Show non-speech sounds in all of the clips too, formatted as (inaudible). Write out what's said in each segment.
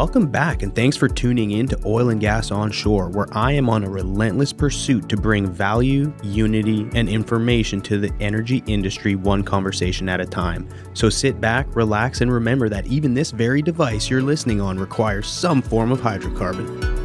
Welcome back, and thanks for tuning in to Oil and Gas Onshore, where I am on a relentless pursuit to bring value, unity, and information to the energy industry one conversation at a time. So sit back, relax, and remember that even this very device you're listening on requires some form of hydrocarbon.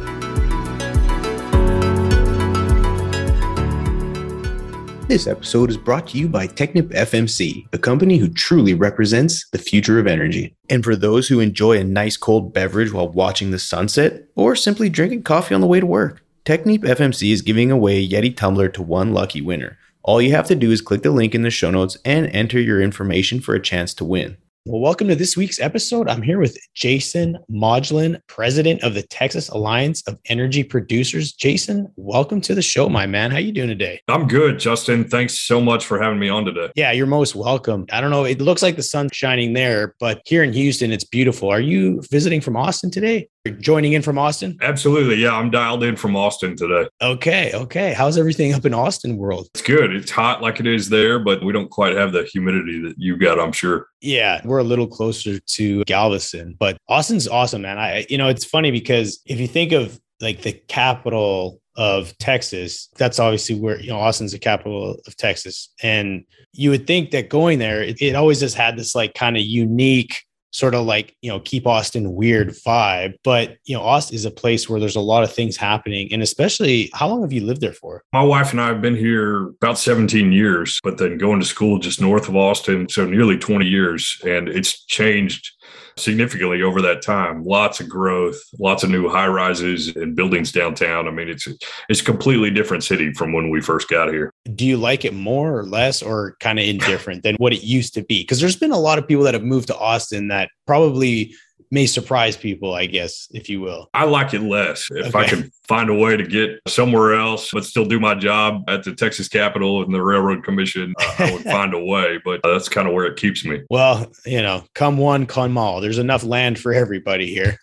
This episode is brought to you by Technip FMC, the company who truly represents the future of energy. And for those who enjoy a nice cold beverage while watching the sunset or simply drinking coffee on the way to work, Technip FMC is giving away a Yeti tumbler to one lucky winner. All you have to do is click the link in the show notes and enter your information for a chance to win. Well, welcome to this week's episode. I'm here with Jason Modglin, president of the Texas Alliance of Energy Producers. Jason, welcome to the show, my man. How you doing today? I'm good, Justin. Thanks so much for having me on today. Yeah, you're most welcome. I don't know, it looks like the sun's shining there, but here in Houston, it's beautiful. Are you visiting from Austin today? Joining in from Austin? Absolutely. Yeah, I'm dialed in from Austin today. Okay. Okay. How's everything up in Austin world? It's good. It's hot like it is there, but we don't quite have the humidity that you've got, I'm sure. Yeah, we're a little closer to Galveston, but Austin's awesome, man. I you know, it's funny because if you think of like the capital of Texas, that's obviously where you know Austin's the capital of Texas. And you would think that going there, it, it always just had this like kind of unique sort of like you know keep austin weird vibe. But you know austin is a place where there's a lot of things happening. And especially how long have you lived there for? My wife and i have been here about 17 years but then going to school just north of austin so nearly 20 years. And it's changed significantly over that time. Lots of growth, lots of new high rises and buildings downtown. I mean, it's it's a completely different city from when we first got here. Do you like it more or less, or kind of indifferent than what it used to be? Because there's been a lot of people that have moved to Austin that probably may surprise people, I guess, if you will. I like it less. If okay. I can find a way to get somewhere else, but still do my job at the Texas Capitol and the Railroad Commission, uh, I would (laughs) find a way. But that's kind of where it keeps me. Well, you know, come one, come all. There's enough land for everybody here.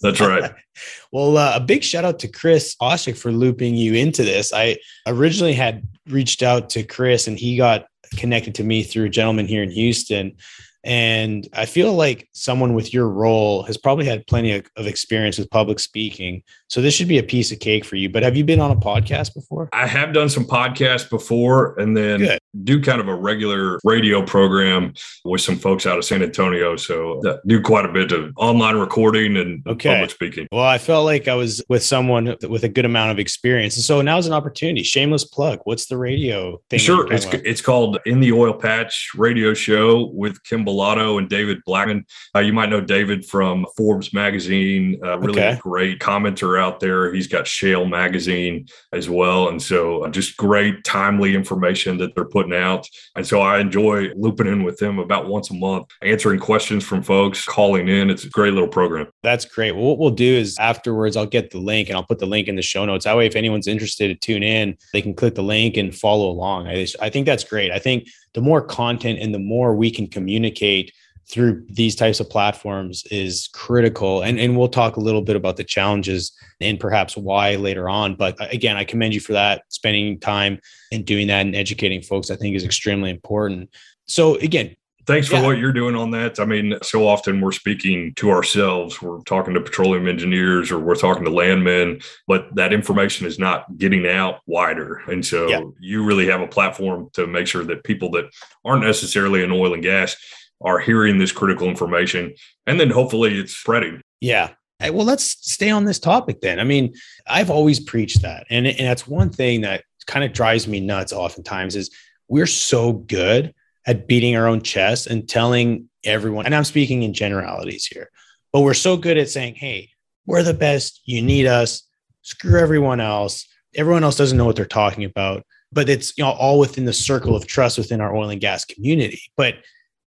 That's right. (laughs) well, uh, a big shout out to Chris Oshik for looping you into this. I originally had reached out to Chris and he got connected to me through a gentleman here in Houston and I feel like someone with your role has probably had plenty of, of, experience with public speaking. So this should be a piece of cake for you. But have you been on a podcast before? I have done some podcasts before and then. Do kind of a regular radio program with some folks out of San Antonio. So do quite a bit of online recording and okay. public speaking. Well, I felt like I was with someone with a good amount of experience. And so now's an opportunity. Shameless plug. What's the radio thing? Sure. It's, it's called In the Oil Patch Radio Show with Kym Bolado and David Blackman. Uh, you might know David from Forbes magazine, uh, really okay. great commenter out there. He's got Shale magazine as well. And so uh, just great, timely information that they're putting out. And so I enjoy looping in with them about once a month, answering questions from folks, calling in. It's a great little program. That's great. Well, what we'll do is afterwards, I'll get the link and I'll put the link in the show notes. That way, if anyone's interested to tune in, they can click the link and follow along. I, just, I think that's great. I think the more content and the more we can communicate through these types of platforms is critical. And, and we'll talk a little bit about the challenges and perhaps why later on. But again, I commend you for that. Spending time and doing that and educating folks, I think, is extremely important. So, again, Thanks for yeah. what you're doing on that. I mean, so often we're speaking to ourselves. We're talking to petroleum engineers or we're talking to landmen, but that information is not getting out wider. And so yeah. you really have a platform to make sure that people that aren't necessarily in oil and gas are hearing this critical information. And then hopefully it's spreading. Yeah. Well, let's stay on this topic then. I mean, I've always preached that. And, and that's one thing that kind of drives me nuts oftentimes is we're so good at beating our own chest and telling everyone, and I'm speaking in generalities here, but we're so good at saying, hey, we're the best. You need us. Screw everyone else. Everyone else doesn't know what they're talking about, but it's you know all within the circle of trust within our oil and gas community. But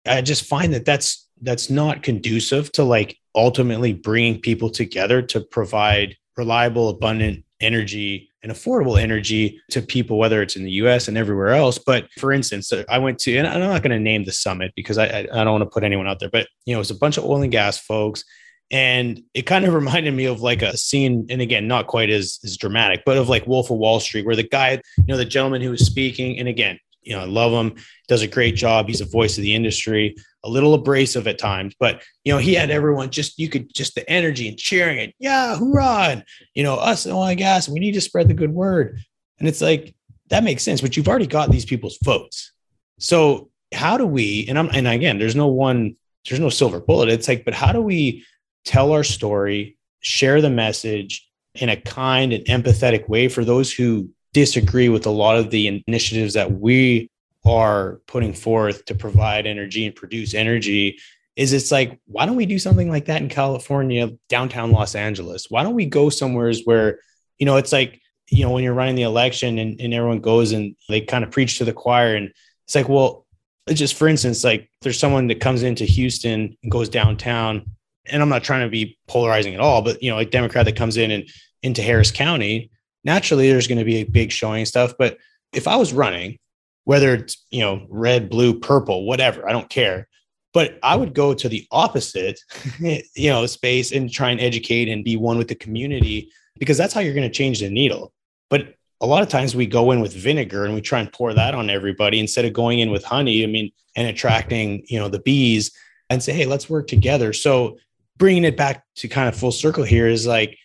I just find that that's that's not conducive to like ultimately bringing people together to provide reliable, abundant energy and affordable energy to people, whether it's in the US and everywhere else. But for instance, uh, I went to, and I'm not going to name the summit because I, I don't want to put anyone out there, but you know, it's a bunch of oil and gas folks. And it kind of (laughs) reminded me of like a scene, and again, not quite as, as dramatic, but of like Wolf of Wall Street, where the guy, you know, the gentleman who was speaking, and again, you know, I love him. Does a great job. He's a voice of the industry. A little abrasive at times, but you know, he had everyone just you could just the energy and cheering it. Yeah, hoorah! And, you know, us oh, and gas. We need to spread the good word. And it's like that makes sense, but you've already got these people's votes. So how do we? And I'm and again, there's no one, there's no silver bullet. It's like, but how do we tell our story, share the message in a kind and empathetic way for those who disagree with a lot of the initiatives that we are putting forth to provide energy and produce energy is it's like why don't we do something like that in california downtown los angeles? Why don't we go somewhere where you know it's like you know when you're running the election and, and everyone goes and they kind of preach to the choir and it's like well it's just for instance like there's someone that comes into houston and goes downtown and i'm not trying to be polarizing at all but you know a democrat that comes in and into harris county naturally there's going to be a big showing stuff. But if I was running, whether it's, you know, red, blue, purple, whatever, I don't care. But I would go to the opposite, (laughs) you know, space and try and educate and be one with the community because that's how you're going to change the needle. But a lot of times we go in with vinegar and we try and pour that on everybody instead of going in with honey. I mean, and attracting, you know, the bees and say, hey, let's work together. So bringing it back to kind of full circle here is like,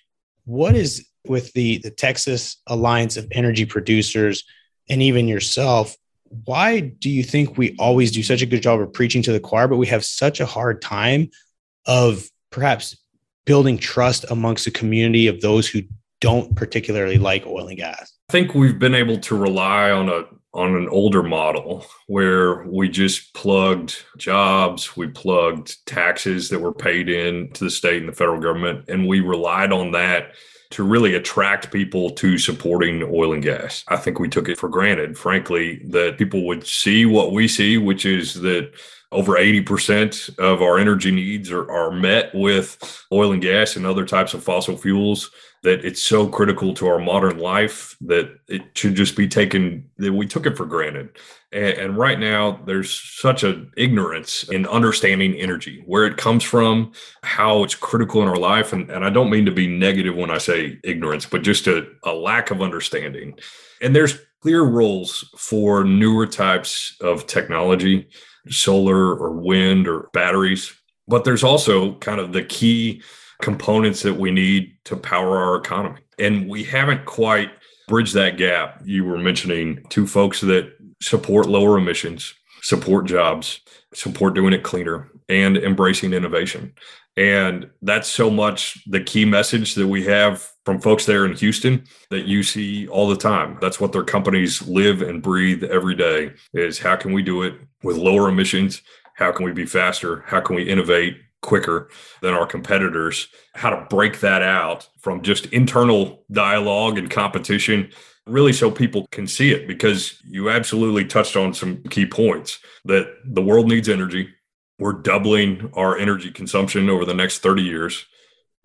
what is with the the Texas Alliance of Energy Producers and even yourself, why do you think we always do such a good job of preaching to the choir, but we have such a hard time of perhaps building trust amongst the community of those who don't particularly like oil and gas? I think we've been able to rely on a on an older model where we just plugged jobs, we plugged taxes that were paid in to the state and the federal government, and we relied on that to really attract people to supporting oil and gas. I think we took it for granted, frankly, that people would see what we see, which is that over 80% of our energy needs are, are met with oil and gas and other types of fossil fuels that it's so critical to our modern life that it should just be taken that we took it for granted. And, and, right now there's such an ignorance in understanding energy where it comes from how it's critical in our life. And, and i don't mean to be negative when i say ignorance but just a, a lack of understanding. And there's clear roles for newer types of technology solar or wind or batteries but there's also kind of the key components that we need to power our economy. And we haven't quite bridged that gap. You were mentioning two folks that support lower emissions, support jobs, support doing it cleaner, and embracing innovation. And that's so much the key message that we have from folks there in Houston that you see all the time. That's what their companies live and breathe every day is how can we do it with lower emissions? How can we be faster? How can we innovate? Quicker than our competitors, how to break that out from just internal dialogue and competition, really so people can see it. Because you absolutely touched on some key points that the world needs energy. We're doubling our energy consumption over the next 30 years.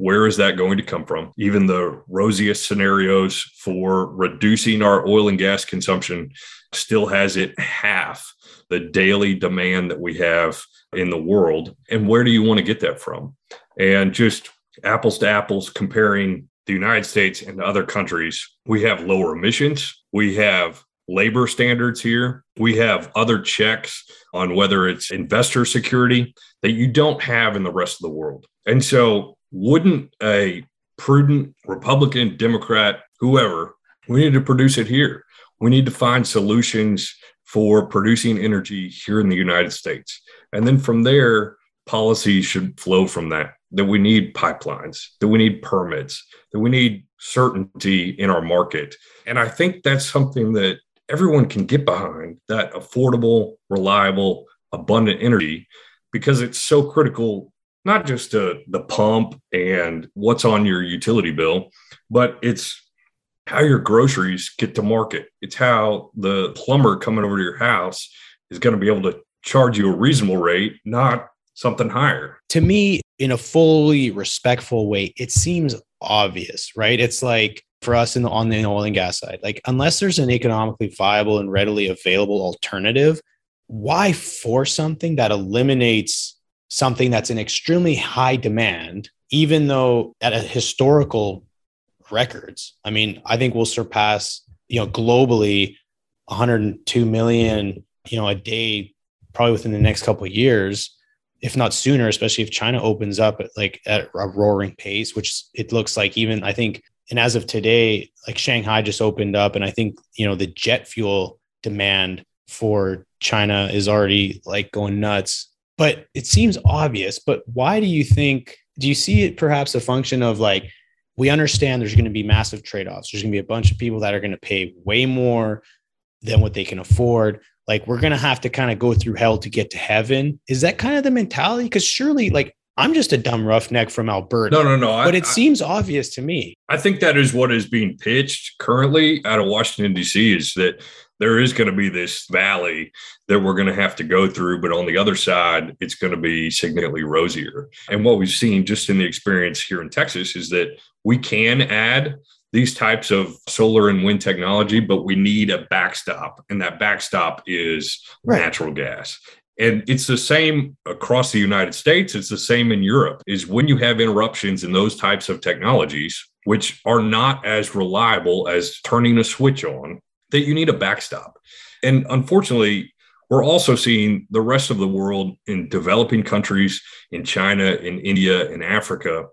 Where is that going to come from? Even the rosiest scenarios for reducing our oil and gas consumption still has it half the daily demand that we have in the world. And where do you want to get that from? And just apples to apples, comparing the United States and other countries, we have lower emissions. We have labor standards here. We have other checks on whether it's investor security that you don't have in the rest of the world. And so, wouldn't a prudent Republican, Democrat, whoever, we need to produce it here? We need to find solutions for producing energy here in the United States. And then from there, policy should flow from that. That we need pipelines, that we need permits, that we need certainty in our market. And I think that's something that everyone can get behind that affordable, reliable, abundant energy because it's so critical, not just to the pump and what's on your utility bill, but it's how your groceries get to market. It's how the plumber coming over to your house is going to be able to charge you a reasonable rate, not something higher. To me, in a fully respectful way, it seems obvious, right? It's like for us in the, on the oil and gas side, like unless there's an economically viable and readily available alternative, why force something that eliminates something that's in extremely high demand, even though at a historical records. I mean, I think we'll surpass, you know, globally 102 million, you know, a day, probably within the next couple of years, if not sooner, especially if China opens up at like at a roaring pace, which it looks like even I think, and as of today, like Shanghai just opened up, and I think you know the jet fuel demand for China is already like going nuts. But it seems obvious. But why do you think? Do you see it perhaps a function of like we understand there's going to be massive trade offs. There's going to be a bunch of people that are going to pay way more than what they can afford. Like we're going to have to kind of go through hell to get to heaven. Is that kind of the mentality? Because surely, like, I'm just a dumb roughneck from Alberta. No, no, no. But I, it seems obvious to me. I think that is what is being pitched currently out of Washington, D.C. is that there is going to be this valley that we're going to have to go through. But on the other side, it's going to be significantly rosier. And what we've seen just in the experience here in Texas is that we can add these types of solar and wind technology, but we need a backstop. And that backstop is right. natural gas. And it's the same across the United States. It's the same in Europe is when you have interruptions in those types of technologies, which are not as reliable as turning a switch on, that you need a backstop. And unfortunately, we're also seeing the rest of the world in developing countries, in China, in India, in Africa,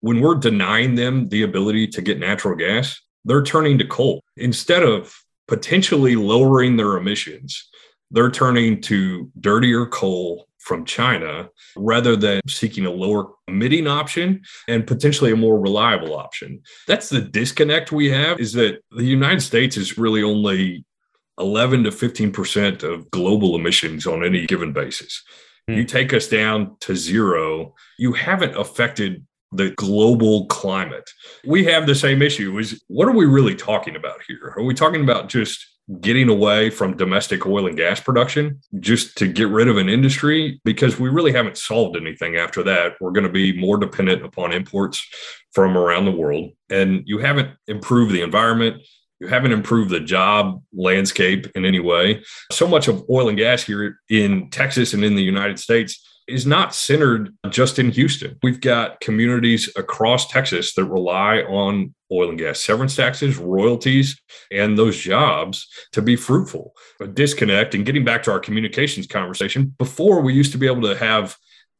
when we're denying them the ability to get natural gas, they're turning to coal. Instead of potentially lowering their emissions, they're turning to dirtier coal from China rather than seeking a lower emitting option and potentially a more reliable option. That's the disconnect we have is that the United States is really only 11 to 15% of global emissions on any given basis. Hmm. You take us down to zero, you haven't affected the global climate. We have the same issue is what are we really talking about here? Are we talking about just getting away from domestic oil and gas production just to get rid of an industry because we really haven't solved anything after that. We're going to be more dependent upon imports from around the world. And you haven't improved the environment. You haven't improved the job landscape in any way. So much of oil and gas here in Texas and in the United States is not centered just in Houston. We've got communities across Texas that rely on oil and gas severance taxes, royalties, and those jobs to be fruitful. A disconnect and getting back to our communications conversation, before we used to be able to have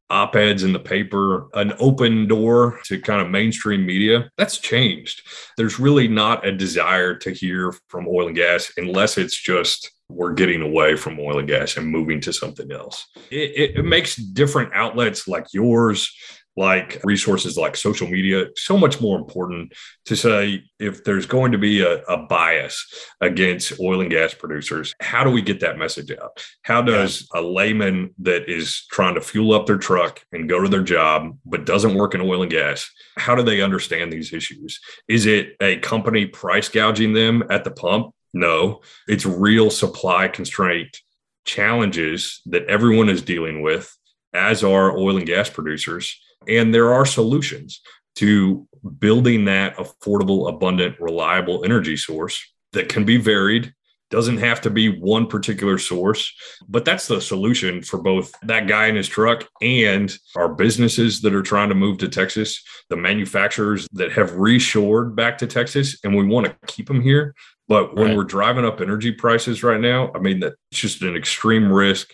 op eds in the paper, an open door to kind of mainstream media. That's changed. There's really not a desire to hear from oil and gas unless it's just we're getting away from oil and gas and moving to something else. It, it, it, makes different outlets like yours, like resources like social media, so much more important to say if there's going to be a, a bias against oil and gas producers, how do we get that message out? How does yeah. a layman that is trying to fuel up their truck and go to their job but doesn't work in oil and gas? How do they understand these issues? Is it a company price gouging them at the pump no, it's real supply constraint challenges that everyone is dealing with, as are oil and gas producers. And there are solutions to building that affordable, abundant, reliable energy source that can be varied doesn't have to be one particular source but that's the solution for both that guy in his truck and our businesses that are trying to move to texas the manufacturers that have reshored back to texas and we want to keep them here but when right. we're driving up energy prices right now, I mean, that's just an extreme risk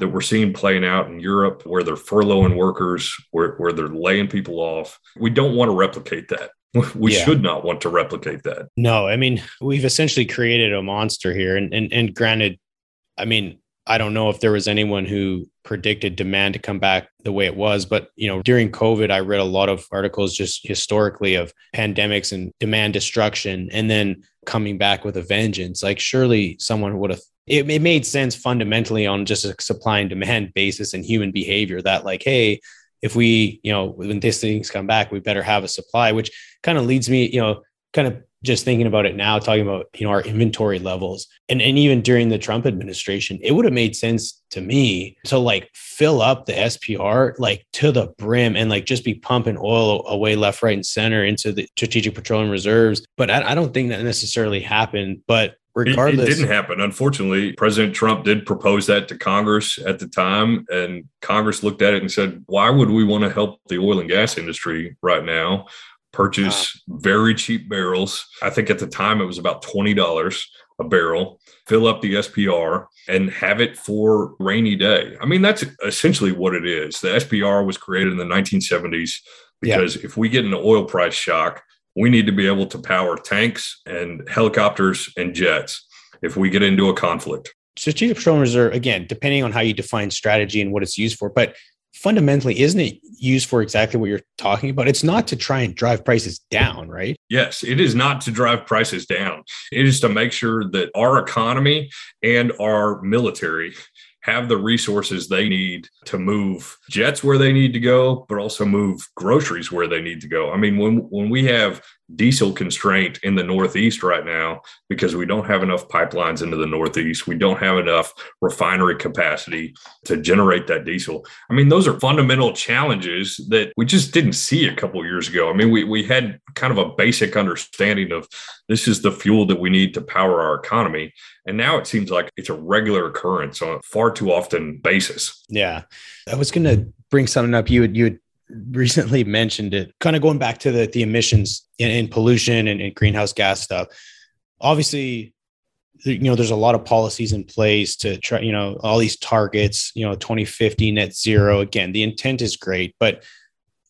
that we're seeing playing out in Europe where they're furloughing workers, where, where they're laying people off. We don't want to replicate that. (laughs) We yeah. should not want to replicate that. No, I mean, we've essentially created a monster here. And, and, and granted, I mean, I don't know if there was anyone who predicted demand to come back the way it was, but you know, during COVID, I read a lot of articles just historically of pandemics and demand destruction, and then coming back with a vengeance. Like, surely someone would have. It, it made sense fundamentally on just a supply and demand basis and human behavior that, like, hey, if we, you know, when these things come back, we better have a supply, which kind of leads me, you know, kind of just thinking about it now, talking about you know our inventory levels, and and even during the Trump administration, it would have made sense to me to like fill up the SPR like to the brim and like just be pumping oil away left, right, and center into the strategic petroleum reserves. But I, I don't think that necessarily happened. But regardless, it, it, didn't happen. Unfortunately, President Trump did propose that to Congress at the time, and Congress looked at it and said, "Why would we want to help the oil and gas industry right now?" Purchase wow. very cheap barrels. I think at the time it was about $20 a barrel, fill up the SPR, and have it for rainy day. I mean, that's essentially what it is. The SPR was created in the 1970s because yeah. if we get an oil price shock, we need to be able to power tanks and helicopters and jets if we get into a conflict. Strategic petroleum reserve, again, depending on how you define strategy and what it's used for, but fundamentally, isn't it used for exactly what you're talking about? It's not to try and drive prices down, right? Yes, it is not to drive prices down. It is to make sure that our economy and our military have the resources they need to move jets where they need to go, but also move groceries where they need to go. I mean, when when we have diesel constraint in the Northeast right now because we don't have enough pipelines into the Northeast. We don't have enough refinery capacity to generate that diesel. I mean, those are fundamental challenges that we just didn't see a couple years ago. I mean, we, we had kind of a basic understanding of this is the fuel that we need to power our economy. And now it seems like it's a regular occurrence on a far too often basis. Yeah. I was going to bring something up. You had, you had recently mentioned it, kind of going back to the, the emissions and, pollution and, and greenhouse gas stuff. Obviously, you know, there's a lot of policies in place to try, you know, all these targets, you know, 2050 net zero. Again, the intent is great, but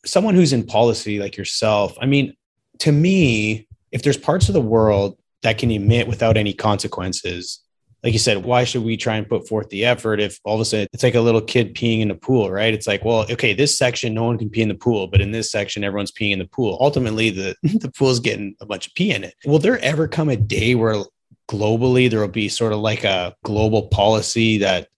someone who's in policy like yourself, I mean, to me, if there's parts of the world that can emit without any consequences, like you said, why should we try and put forth the effort if all of a sudden it's like a little kid peeing in a pool, right? It's like, well, okay, this section no one can pee in the pool, but in this section everyone's peeing in the pool. Ultimately, the (laughs) the pool's getting a bunch of pee in it. Will there ever come a day where globally there will be sort of like a global policy that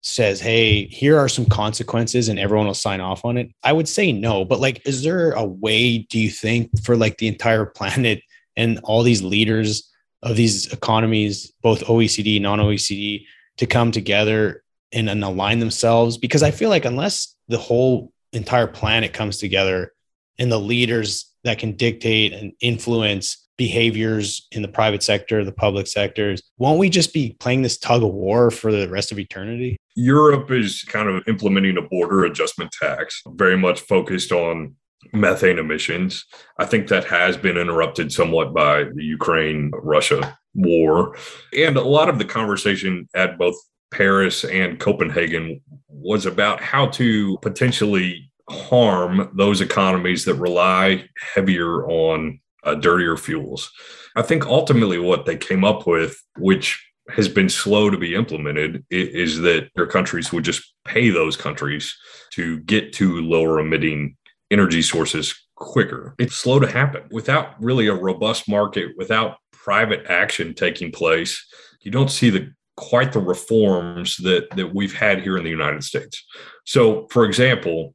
says, hey, here are some consequences and everyone will sign off on it? I would say no, but like, is there a way, do you think, for like the entire (laughs) planet and all these leaders? Of these economies, both OECD, non OECD, to come together and, and align themselves. Because I feel like unless the whole entire planet comes together and the leaders that can dictate and influence behaviors in the private sector, the public sectors, won't we just be playing this tug of war for the rest of eternity? Europe is kind of implementing a border adjustment tax, very much focused on methane emissions. I think that has been interrupted somewhat by the Ukraine Russia war. And a lot of the conversation at both Paris and Copenhagen was about how to potentially harm those economies that rely heavier on uh, dirtier fuels. I think ultimately what they came up with, which has been slow to be implemented, is that their countries would just pay those countries to get to lower emitting energy sources quicker. It's slow to happen without really a robust market, without private action taking place. You don't see the quite the reforms that that we've had here in the United States. So, for example,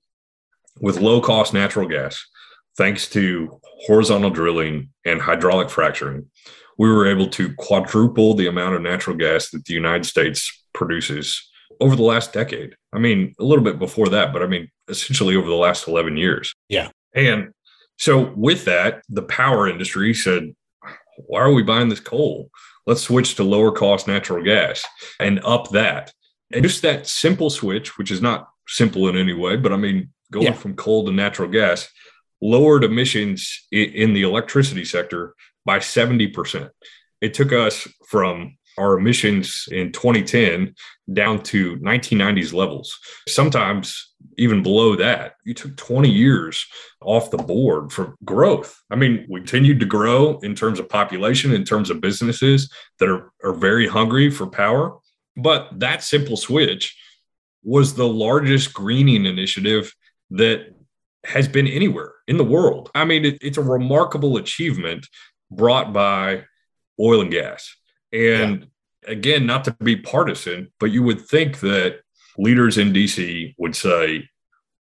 with low cost natural gas, thanks to horizontal drilling and hydraulic fracturing, we were able to quadruple the amount of natural gas that the United States produces over the last decade. I mean, a little bit before that, but I mean, essentially over the last 11 years. Yeah. And so with that, the power industry said, why are we buying this coal? Let's switch to lower cost natural gas and up that. And just that simple switch, which is not simple in any way, but I mean, going yeah. from coal to natural gas lowered emissions in the electricity sector by 70%. It took us from our emissions in 2010 down to 1990s levels, sometimes even below that. You took 20 years off the board for growth. I mean, we continued to grow in terms of population, in terms of businesses that are, are very hungry for power. But that simple switch was the largest greening initiative that has been anywhere in the world. I mean, it, it's a remarkable achievement brought by oil and gas. And yeah. again, not to be partisan, but you would think that leaders in DC would say,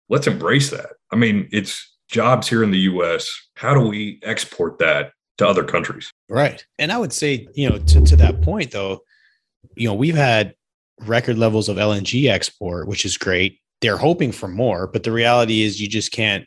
let's embrace that. I mean, it's jobs here in the US. How do we export that to other countries? Right. And I would say, you know, to, to that point, though, you know, we've had record levels of LNG export, which is great. They're hoping for more, but the reality is you just can't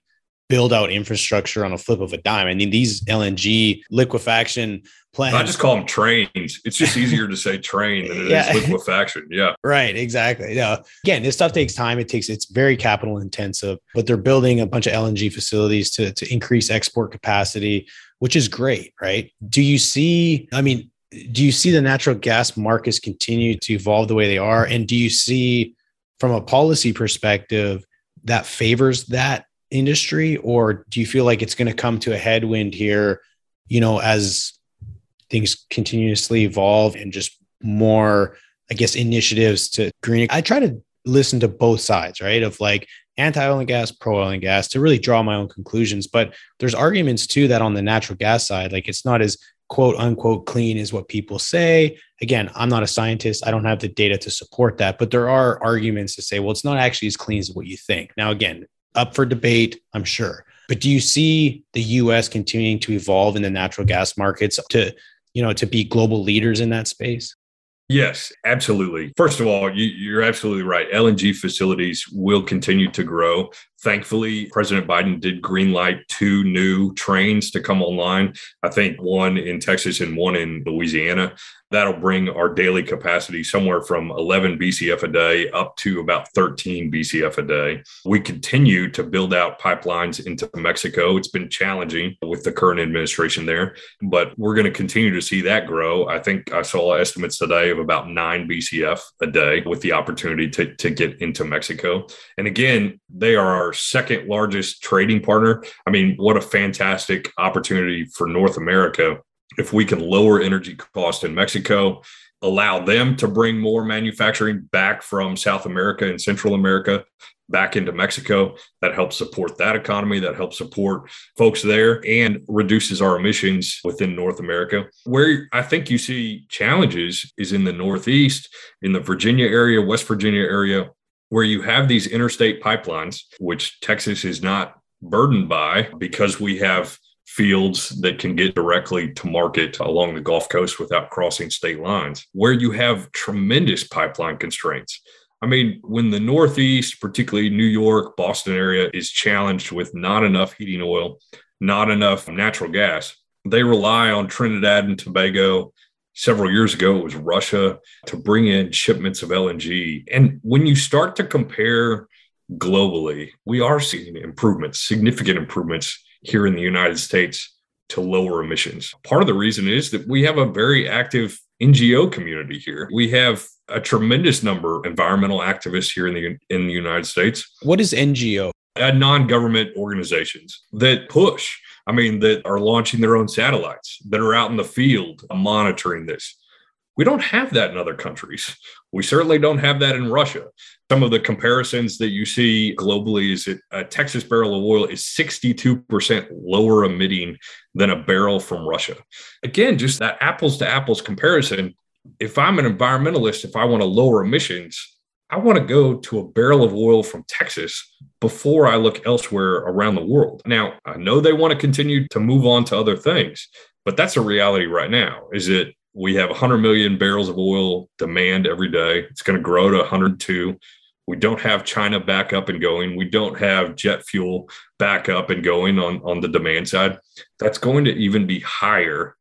build out infrastructure on a flip of a dime. I mean, these LNG liquefaction plants. I just call them trains. It's just (laughs) easier to say train than it yeah. is liquefaction. Yeah. Right. Exactly. Yeah. Again, this stuff takes time. It takes, it's very capital intensive, but they're building a bunch of LNG facilities to, to increase export capacity, which is great. Right. Do you see, I mean, do you see the natural gas markets continue to evolve the way they are? And do you see, from a policy perspective, that favors that industry? Or do you feel like it's going to come to a headwind here, you know, as things continuously evolve and just more, I guess, initiatives to green? I try to listen to both sides, right? Of like anti oil and gas, pro oil and gas to really draw my own conclusions. But there's arguments too that on the natural gas side, like it's not as quote unquote clean is what people say. Again, I'm not a scientist. I don't have the data to support that, but there are arguments to say, well, it's not actually as clean as what you think. Now, again, up for debate, I'm sure. But do you see the US continuing to evolve in the natural gas markets to, you know, to be global leaders in that space? Yes, absolutely. First of all, you, are absolutely right. LNG facilities will continue to grow. Thankfully, President Biden did greenlight two new trains to come online. I think one in Texas and one in Louisiana. That'll bring our daily capacity somewhere from 11 BCF a day up to about 13 BCF a day. We continue to build out pipelines into Mexico. It's been challenging with the current administration there, but we're going to continue to see that grow. I think I saw estimates today of about 9 BCF a day with the opportunity to, to get into Mexico. And again, they are our second largest trading partner. I mean, what a fantastic opportunity for North America if we can lower energy cost in Mexico, allow them to bring more manufacturing back from South America and Central America back into Mexico, that helps support that economy, that helps support folks there and reduces our emissions within North America. Where I think you see challenges is in the Northeast, in the Virginia area, West Virginia area, where you have these interstate pipelines, which Texas is not burdened by because we have fields that can get directly to market along the Gulf Coast without crossing state lines, where you have tremendous pipeline constraints. I mean, when the Northeast, particularly New York, Boston area, is challenged with not enough heating oil, not enough natural gas, they rely on Trinidad and Tobago. Several years ago, it was Russia to bring in shipments of LNG. And when you start to compare globally, we are seeing improvements, significant improvements here in the United States to lower emissions. Part of the reason is that we have a very active NGO community here. We have a tremendous number of environmental activists here in the in the United States. What is NGO? Uh, non-government organizations that push. I mean, that are launching their own satellites, that are out in the field monitoring this. We don't have that in other countries. We certainly don't have that in Russia. Some of the comparisons that you see globally is that a Texas barrel of oil is 62% lower emitting than a barrel from Russia. Again, just that apples to apples comparison. If I'm an environmentalist, if I want to lower emissions, I want to go to a barrel of oil from Texas before I look elsewhere around the world. Now, I know they want to continue to move on to other things, but that's a reality right now. Is that we have 100 million barrels of oil demand every day. It's going to grow to 102. We don't have China back up and going. We don't have jet fuel back up and going on, on the demand side. That's going to even be higher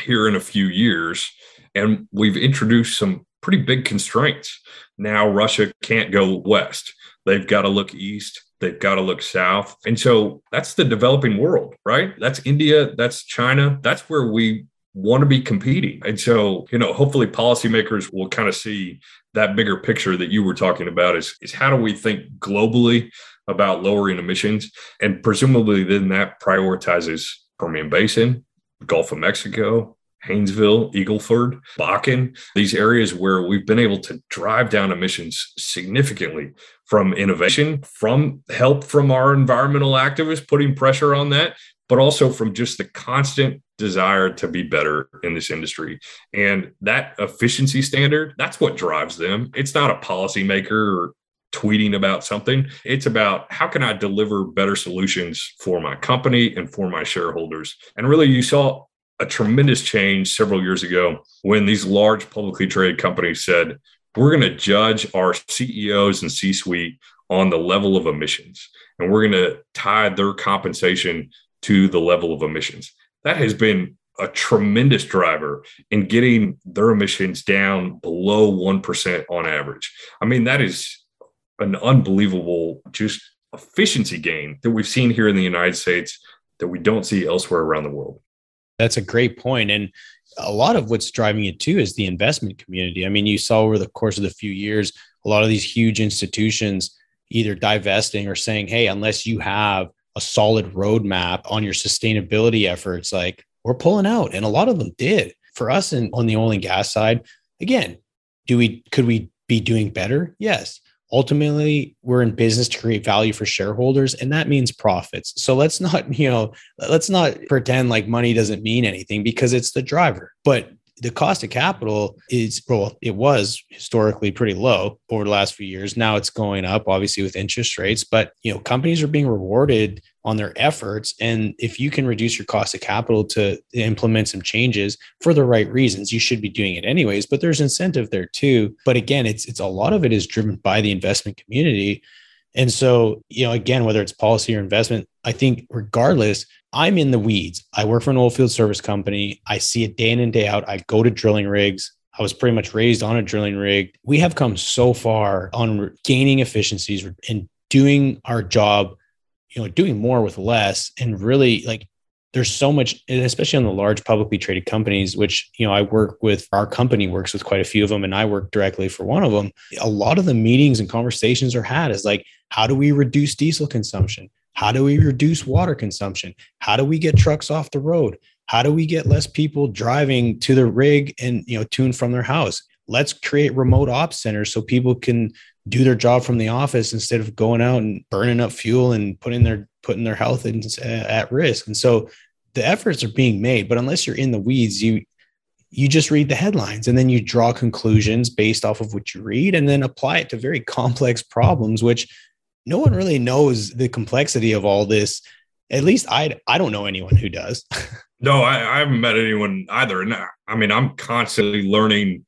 here in a few years. And we've introduced some pretty big constraints. Now, Russia can't go west, they've got to look east. They've got to look south. And so that's the developing world, right? That's India, that's China. That's where we want to be competing. And so, you know, hopefully policymakers will kind of see that bigger picture that you were talking about is, is how do we think globally about lowering emissions? And presumably then that prioritizes Permian Basin, Gulf of Mexico, Haynesville, Eagleford, Bakken, these areas where we've been able to drive down emissions significantly from innovation, from help from our environmental activists putting pressure on that, but also from just the constant desire to be better in this industry. And that efficiency standard, that's what drives them. It's not a policymaker or tweeting about something. It's about how can I deliver better solutions for my company and for my shareholders. And really, you saw a tremendous change several years ago when these large publicly traded companies said, we're going to judge our CEOs and C suite on the level of emissions, and we're going to tie their compensation to the level of emissions. That has been a tremendous driver in getting their emissions down below 1% on average. I mean, that is an unbelievable just efficiency gain that we've seen here in the United States that we don't see elsewhere around the world. That's a great point. And a lot of what's driving it too is the investment community. I mean, you saw over the course of the few years, a lot of these huge institutions either divesting or saying, hey, unless you have a solid roadmap on your sustainability efforts, like we're pulling out. And a lot of them did. For us and on the oil and gas side, again, do we could we be doing better? Yes ultimately we're in business to create value for shareholders and that means profits. So let's not (laughs) you know let's not pretend like money doesn't mean anything because it's the driver. But the cost of capital is well it was historically pretty low over the last few years. Now it's going up obviously with interest rates but you know companies are being rewarded on their efforts. And if you can reduce your cost of capital to implement some changes for the right reasons you should be doing it anyways but there's incentive there too. But again it's it's a lot of it is driven by the investment community. And so, you know, again, whether it's policy or investment, I think regardless, I'm in the weeds. I work for an oil field service company. I see it day in and day out. I go to drilling rigs. I was pretty much raised on a drilling rig. We have come so far on gaining efficiencies and doing our job, you know, doing more with less and really like there's so much, especially on the large publicly traded companies, which, you know, I work with, our company works with quite a few of them, and I work directly for one of them. A lot of the meetings and conversations are had is like, how do we reduce diesel consumption? How do we reduce water consumption? How do we get trucks off the road? How do we get less people driving to the rig and, you know, tune from their house? Let's create remote ops centers so people can do their job from the office instead of going out and burning up fuel and putting their putting their health in, uh, at risk. And so the efforts are being made, but unless you're in the weeds, you you just read the headlines and then you draw conclusions based off of what you read and then apply it to very (laughs) complex problems which no one really knows the complexity of all this. At least i i don't know anyone who does. (laughs) No I, I haven't met anyone either. And i mean i'm constantly learning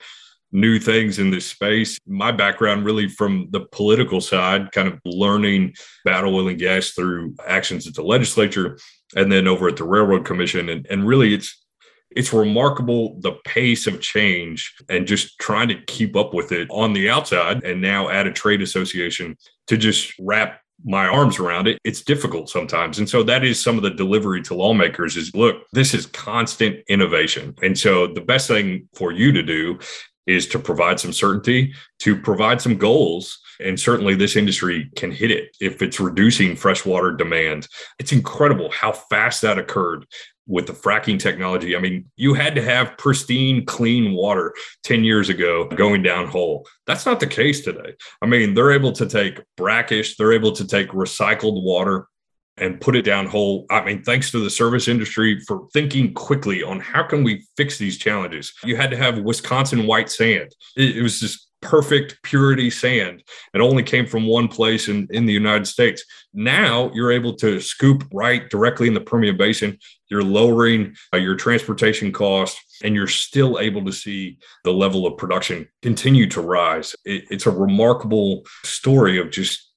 new things in this space. My background really from the political side kind of learning battle oil and gas through actions at the legislature and then over at the Railroad Commission. And, and really, it's it's remarkable the pace of change and just trying to keep up with it on the outside and now at a trade association to just wrap my arms around it. It's difficult sometimes. And so that is some of the delivery to lawmakers is look this is constant innovation. And so the best thing for you to do is to provide some certainty to provide some goals and certainly this industry can hit it if it's reducing freshwater demand. It's incredible how fast that occurred with the fracking technology. I mean, you had to have pristine, clean water 10 years ago going down hole. That's not the case today. I mean, they're able to take brackish, they're able to take recycled water and put it down hole. I mean, thanks to the service industry for thinking quickly on how can we fix these challenges. You had to have Wisconsin white sand. It, it was just perfect purity sand. It only came from one place in, in the United States. Now you're able to scoop right directly in the Permian Basin. You're lowering uh, your transportation costs and you're still able to see the level of production continue to rise. It, it's a remarkable story of just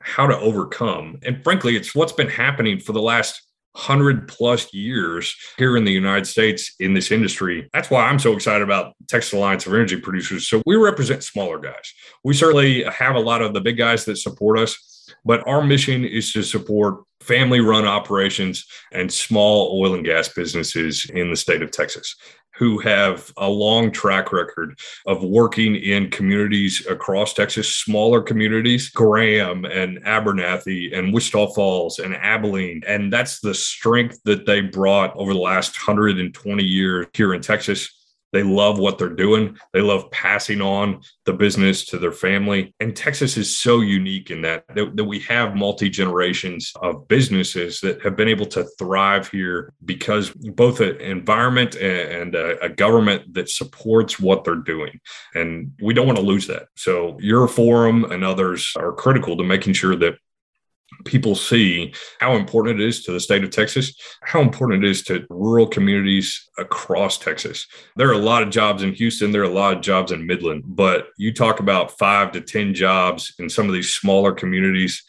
how to overcome. And frankly, it's what's been happening for the last 100 plus years here in the United States in this industry. That's why I'm so excited about Texas Alliance of Energy Producers. So we represent smaller guys. We certainly have a lot of the big guys that support us, but our mission is to support family run operations and small oil and gas businesses in the state of Texas who have a long track record of working in communities across Texas, smaller communities, Graham and Abernathy and Wichita Falls and Abilene. And that's the strength that they brought over the last 120 years here in Texas they love what they're doing. They love passing on the business to their family. And Texas is so unique in that, that, that we have multi generations of businesses that have been able to thrive here because both an environment and a, a government that supports what they're doing. And we don't want to lose that. So your forum and others are critical to making sure that people see how important it is to the state of Texas, how important it is to rural communities across Texas. There are a lot of jobs in Houston, there are a lot of jobs in Midland, but you talk about five to 10 jobs in some of these smaller communities.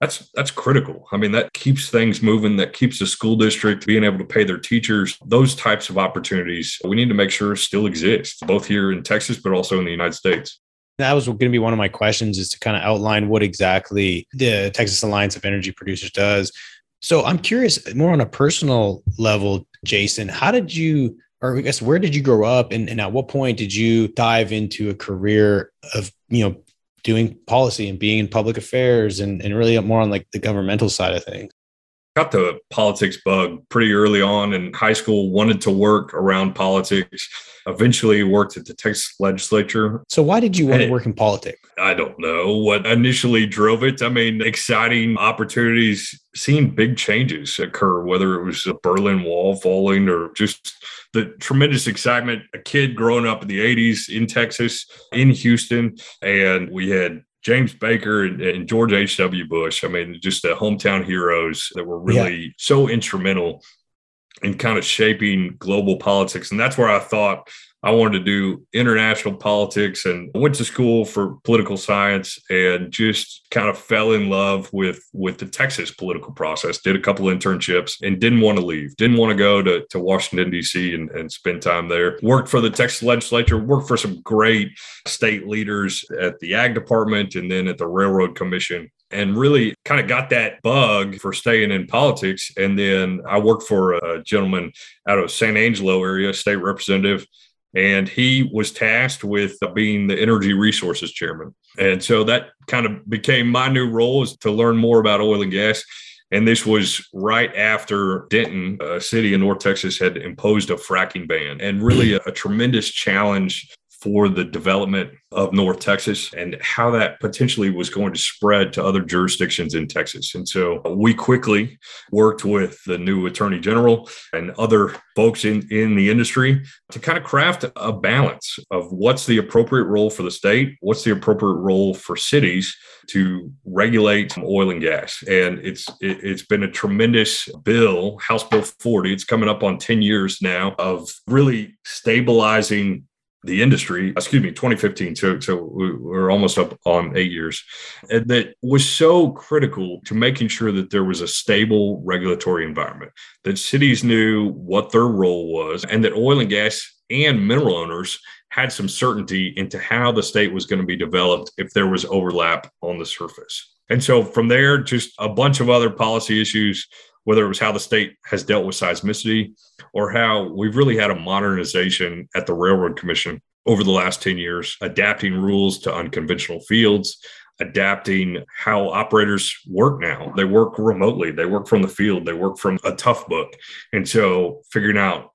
That's that's critical. I mean, that keeps things moving. That keeps the school district being able to pay their teachers. Those types of opportunities we need to make sure still exist, both here in Texas, but also in the United States that was going to be one of my questions is to kind of outline what exactly the Texas Alliance of Energy Producers does. So I'm curious more on a personal level, Jason, how did you or I guess where did you grow up and, and at what point did you dive into a career of, you know, doing policy and being in public affairs and, and really more on like the governmental side of things? Got the politics bug pretty early on in high school, wanted to work around politics eventually worked at the Texas legislature. So, why did you want to work in politics? I don't know what initially drove it. I mean, exciting opportunities, seeing big changes occur, whether it was the Berlin Wall falling or just the tremendous excitement. A kid growing up in the 80s in Texas, in Houston, and we had James Baker and, and, George H.W. Bush. I mean, just the hometown heroes that were really yeah. so instrumental and kind of shaping global politics. And that's where I thought I wanted to do international politics and went to school for political science and just kind of fell in love with with the Texas political process. Did a couple of internships and didn't want to leave. Didn't want to go to, to Washington, D.C. And, and spend time there. Worked for the Texas legislature, worked for some great state leaders at the Ag Department and then at the Railroad Commission and really kind of got that bug for staying in politics. And then I worked for a gentleman out of San Angelo area, state representative, and he was tasked with being the energy resources chairman. And so that kind of became my new role is to learn more about oil and gas. And this was right after Denton, a city in North Texas, had imposed a fracking ban and really a, a tremendous challenge for the development of North Texas and how that potentially was going to spread to other jurisdictions in Texas. And so we quickly worked with the new attorney general and other folks in, in the industry to kind of craft a balance of what's the appropriate role for the state, what's the appropriate role for cities to regulate oil and gas. And it's it, has been a tremendous bill, House Bill 40. It's coming up on 10 years now of really stabilizing the industry, excuse me, 2015. So, so we're almost up on eight years. And that was so critical to making sure that there was a stable regulatory environment, that cities knew what their role was, and that oil and gas and mineral owners had some certainty into how the state was going to be developed if there was overlap on the surface. And so from there, just a bunch of other policy issues whether it was how the state has dealt with seismicity or how we've really had a modernization at the Railroad Commission over the last 10 years, adapting rules to unconventional fields, adapting how operators work now. They work remotely, they work from the field, they work from a Toughbook. And so figuring out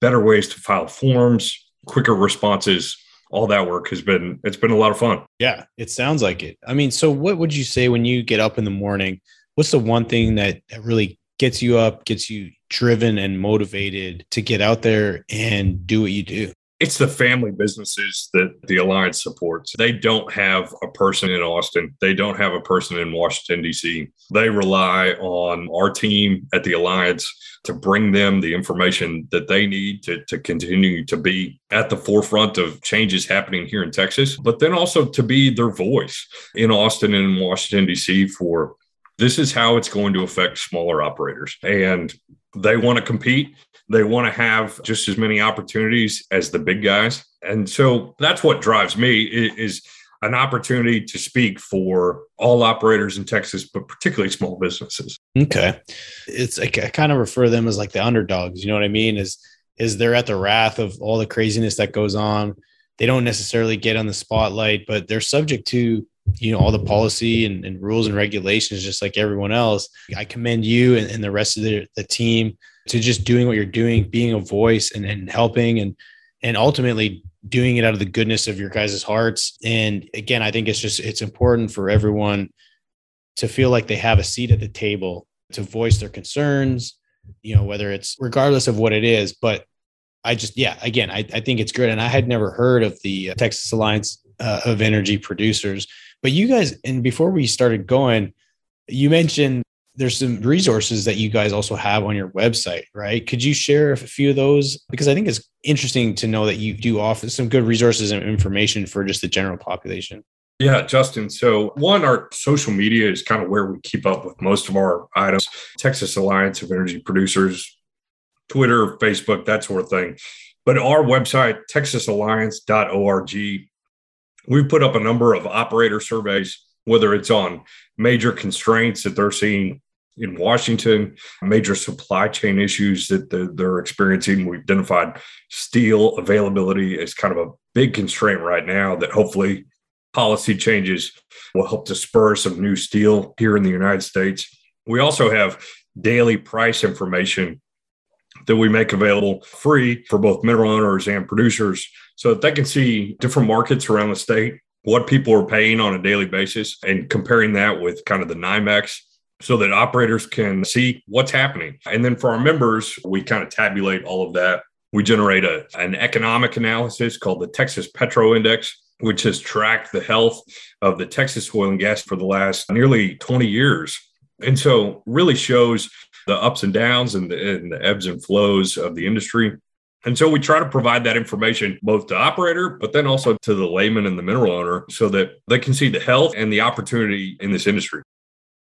better ways to file forms, quicker responses, all that work has been it's been a lot of fun. Yeah, it sounds like it. I mean, so what would you say when you get up in the morning what's the one thing that, that really gets you up, gets you driven and motivated to get out there and do what you do? It's the family businesses that the Alliance supports. They don't have a person in Austin. They don't have a person in Washington, D.C. They rely on our team at the Alliance to bring them the information that they need to, to continue to be at the forefront of changes happening here in Texas, but then also to be their voice in Austin and Washington, D.C. for this is how it's going to affect smaller operators. And they want to compete. They want to have just as many opportunities as the big guys. And so that's what drives me is an opportunity to speak for all operators in Texas, but particularly small businesses. Okay. It's I kind of refer them as like the underdogs. You know what I mean? Is is they're at the wrath of all the craziness that goes on. They don't necessarily get on the spotlight, but they're subject to you know all the policy and, and, rules and regulations just like everyone else i commend you and, and the rest of the, the, team to just doing what you're doing being a voice and, and helping and and ultimately doing it out of the goodness of your guys' hearts. And again i think it's just it's important for everyone to feel like they have a seat at the table to voice their concerns you know whether it's regardless of what it is. But i just yeah again i, I think it's good. And i had never heard of the texas alliance uh, of energy producers but you guys, and before we started going, you mentioned there's some resources that you guys also have on your website, right? Could you share a few of those? Because I think it's interesting to know that you do offer some good resources and information for just the general population. Yeah, Justin. So, one, our social media is kind of where we keep up with most of our items Texas Alliance of Energy Producers, Twitter, Facebook, that sort of thing. But our website, texasalliance.org, We've put up a number of operator surveys, whether it's on major constraints that they're seeing in Washington, major supply chain issues that they're experiencing. We've identified steel availability as kind of a big constraint right now that hopefully policy changes will help to spur some new steel here in the United States. We also have daily price information that we make available free for both mineral owners and producers so that they can see different markets around the state, what people are paying on a daily basis, and comparing that with kind of the NYMEX so that operators can see what's happening. And then for our members, we kind of tabulate all of that. We generate a, an economic analysis called the Texas Petro Index, which has tracked the health of the Texas oil and gas for the last nearly 20 years. And so really shows the ups and downs and the, and the ebbs and flows of the industry. And so we try to provide that information both to operator, but then also to the layman and the mineral owner so that they can see the health and the opportunity in this industry.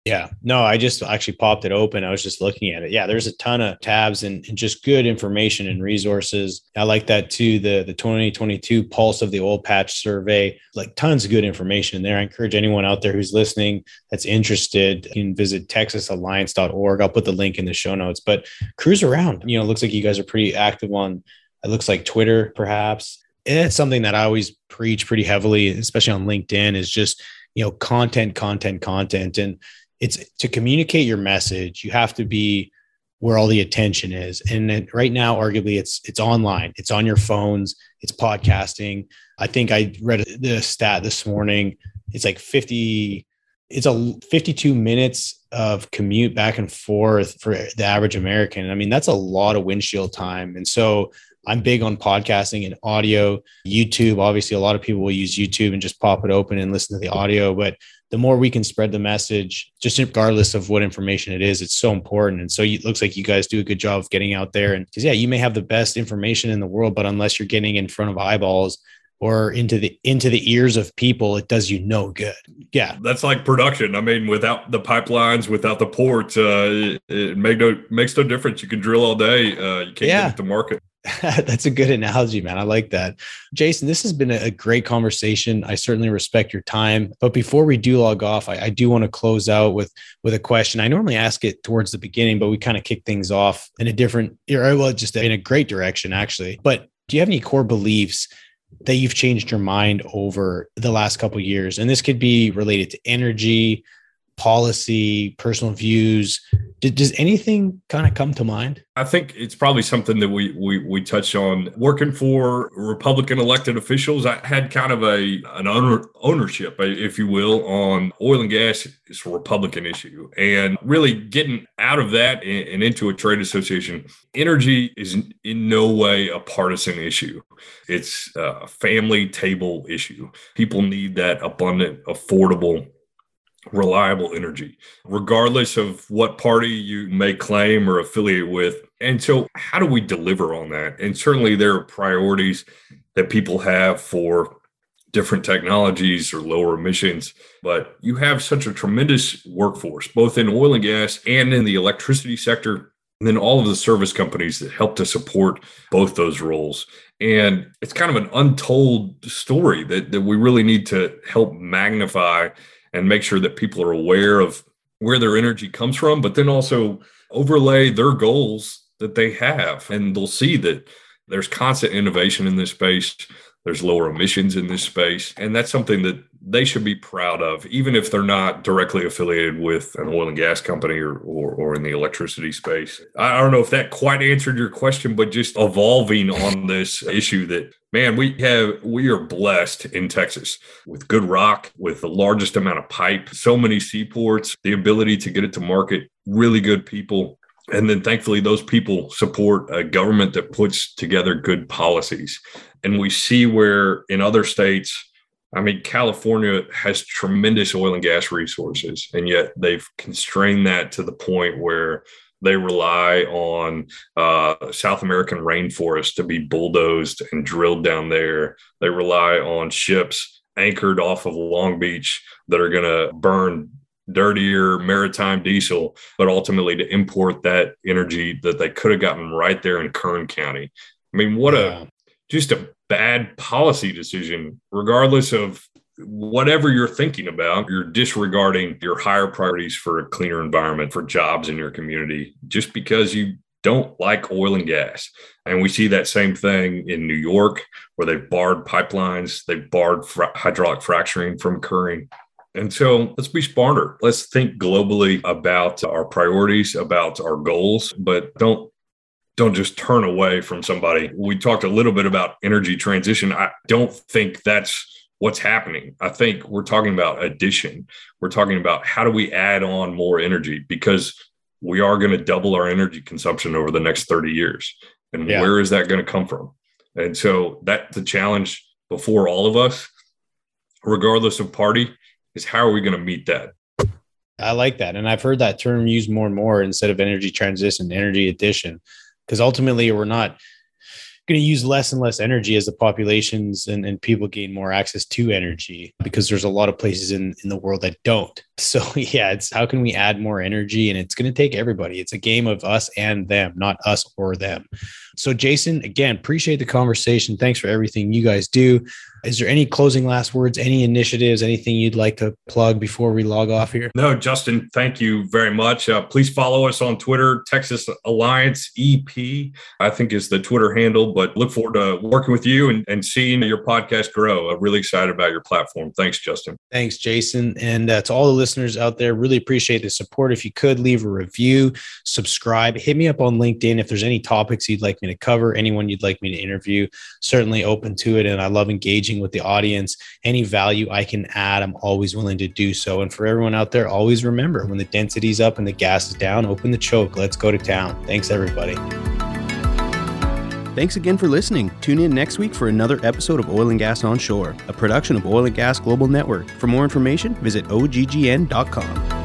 Yeah, no, I just actually popped it open. I was just looking at it. Yeah, there's a ton of tabs and, and, just good information and resources. I like that too. The the 2022 Pulse of the Oil Patch Survey, like tons of good information in there. I encourage anyone out there who's listening that's interested, you can visit texasalliance.org. I'll put the link in the show notes. But cruise around. You know, looks like you guys are pretty active on. It looks like Twitter, perhaps. And it's something that I always preach pretty heavily, especially on LinkedIn, is just you know content, content, content, and it's to communicate your message you have to be where all the attention is. And right now arguably it's it's online. It's on your phones. It's podcasting. I think i read the stat this morning. It's like 50 it's a 52 minutes of commute back and forth for the average american. I mean that's a lot of windshield time. And so i'm big on podcasting and audio youtube obviously a lot of people will use youtube and just pop it open and listen to the audio but the more we can spread the message, just regardless of what information it is, it's so important. And so it looks like you guys do a good job of getting out there. And because, yeah, you may have the best information in the world, but unless you're getting in front of eyeballs, or into the into the ears of people it does you no good yeah that's like production i mean without the pipelines without the ports uh it, it make no makes no difference you can drill all day uh you can't yeah. get it to market (laughs) That's a good analogy, man. I like that. Jason, this has been a great conversation. I certainly respect your time. But before we do log off, I, I do want to close out with with a question. I normally ask it towards the beginning, but we kind of kick things off in a different, well, just in a great direction, actually. But do you have any core beliefs that you've changed your mind over the last couple years? And this could be related to energy, policy, personal views. Did, does anything kind of come to mind? I think it's probably something that we we we touched on. Working for Republican elected officials, I had kind of a an owner, ownership, uh, if you will, on oil and gas. It's a Republican issue, and really getting out of that and, and into a trade association. Energy is in no way a partisan issue. It's a family table issue. People need that abundant, affordable reliable energy, regardless of what party you may claim or affiliate with. And so, how do we deliver on that? And certainly, there are priorities that people have for different technologies or lower emissions. But you have such a tremendous workforce, both in oil and gas and in the electricity sector. And then all of the service companies that help to support both those roles. And it's kind of an untold story that, that we really need to help magnify and make sure that people are aware of where their energy comes from, but then also overlay their goals that they have. And they'll see that there's constant innovation in this space, there's lower emissions in this space. And that's something that they should be proud of, even if they're not directly affiliated with an oil and gas company or, or, or in the electricity space. I don't know if that quite answered your question, but just evolving on this issue that man, we have we are blessed in Texas with good rock, with the largest amount of pipe, so many seaports, the ability to get it to market, really good people. And then thankfully, those people support a government that puts together good policies. And we see where in other states, I mean, California has tremendous oil and gas resources, and yet they've constrained that to the point where they rely on uh, South American rainforest to be bulldozed and drilled down there. They rely on ships anchored off of Long Beach that are going to burn dirtier maritime diesel, but ultimately to import that energy that they could have gotten right there in Kern County. I mean, what yeah. a just a bad policy decision, regardless of whatever you're thinking about, you're disregarding your higher priorities for a cleaner environment, for jobs in your community, just because you don't like oil and gas. And we see that same thing in New York, where they've barred pipelines, they've barred hydraulic fracturing from occurring. And so let's be smarter. Let's think globally about our priorities, about our goals, but don't don't just turn away from somebody. We talked a little bit about energy transition. I don't think that's what's happening. I think we're talking about addition. We're talking about how do we add on more energy because we are going to double our energy consumption over the next 30 years. And yeah. where is that going to come from? And so that's the challenge before all of us, regardless of party, is how are we going to meet that? I like that. And I've heard that term used more and more instead of energy transition, energy addition because ultimately we're not going to use less and less energy as the populations and, and people gain more access to energy because there's a lot of places in, in the world that don't. (laughs) So yeah, it's how can we add more energy? And it's going to take everybody. It's a game of us and them, not us or them. So Jason, again, appreciate the conversation. Thanks for everything you guys do. Is there any closing last words, any initiatives, anything you'd like to plug before we log off here? No, Justin, thank you very much. Uh, please follow us on Twitter, Texas Alliance EP, I think is the Twitter handle. But look forward to working with you and, and seeing your podcast grow. I'm really excited about your platform. Thanks, Justin. Thanks, Jason. And uh, to all the listeners out there, really appreciate the support. If you could leave a review, subscribe, hit me up on LinkedIn if there's any topics you'd like me to cover, anyone you'd like me to interview. Certainly open to it. And I love engaging engaging with the audience. Any value I can add, I'm always willing to do so. And for everyone out there, always remember when the density's up and the gas is down, open the choke. Let's go to town. Thanks, everybody. Thanks again for listening. Tune in next week for another episode of Oil and Gas Onshore, a production of Oil and Gas Global Network. For more information, visit oggn.com.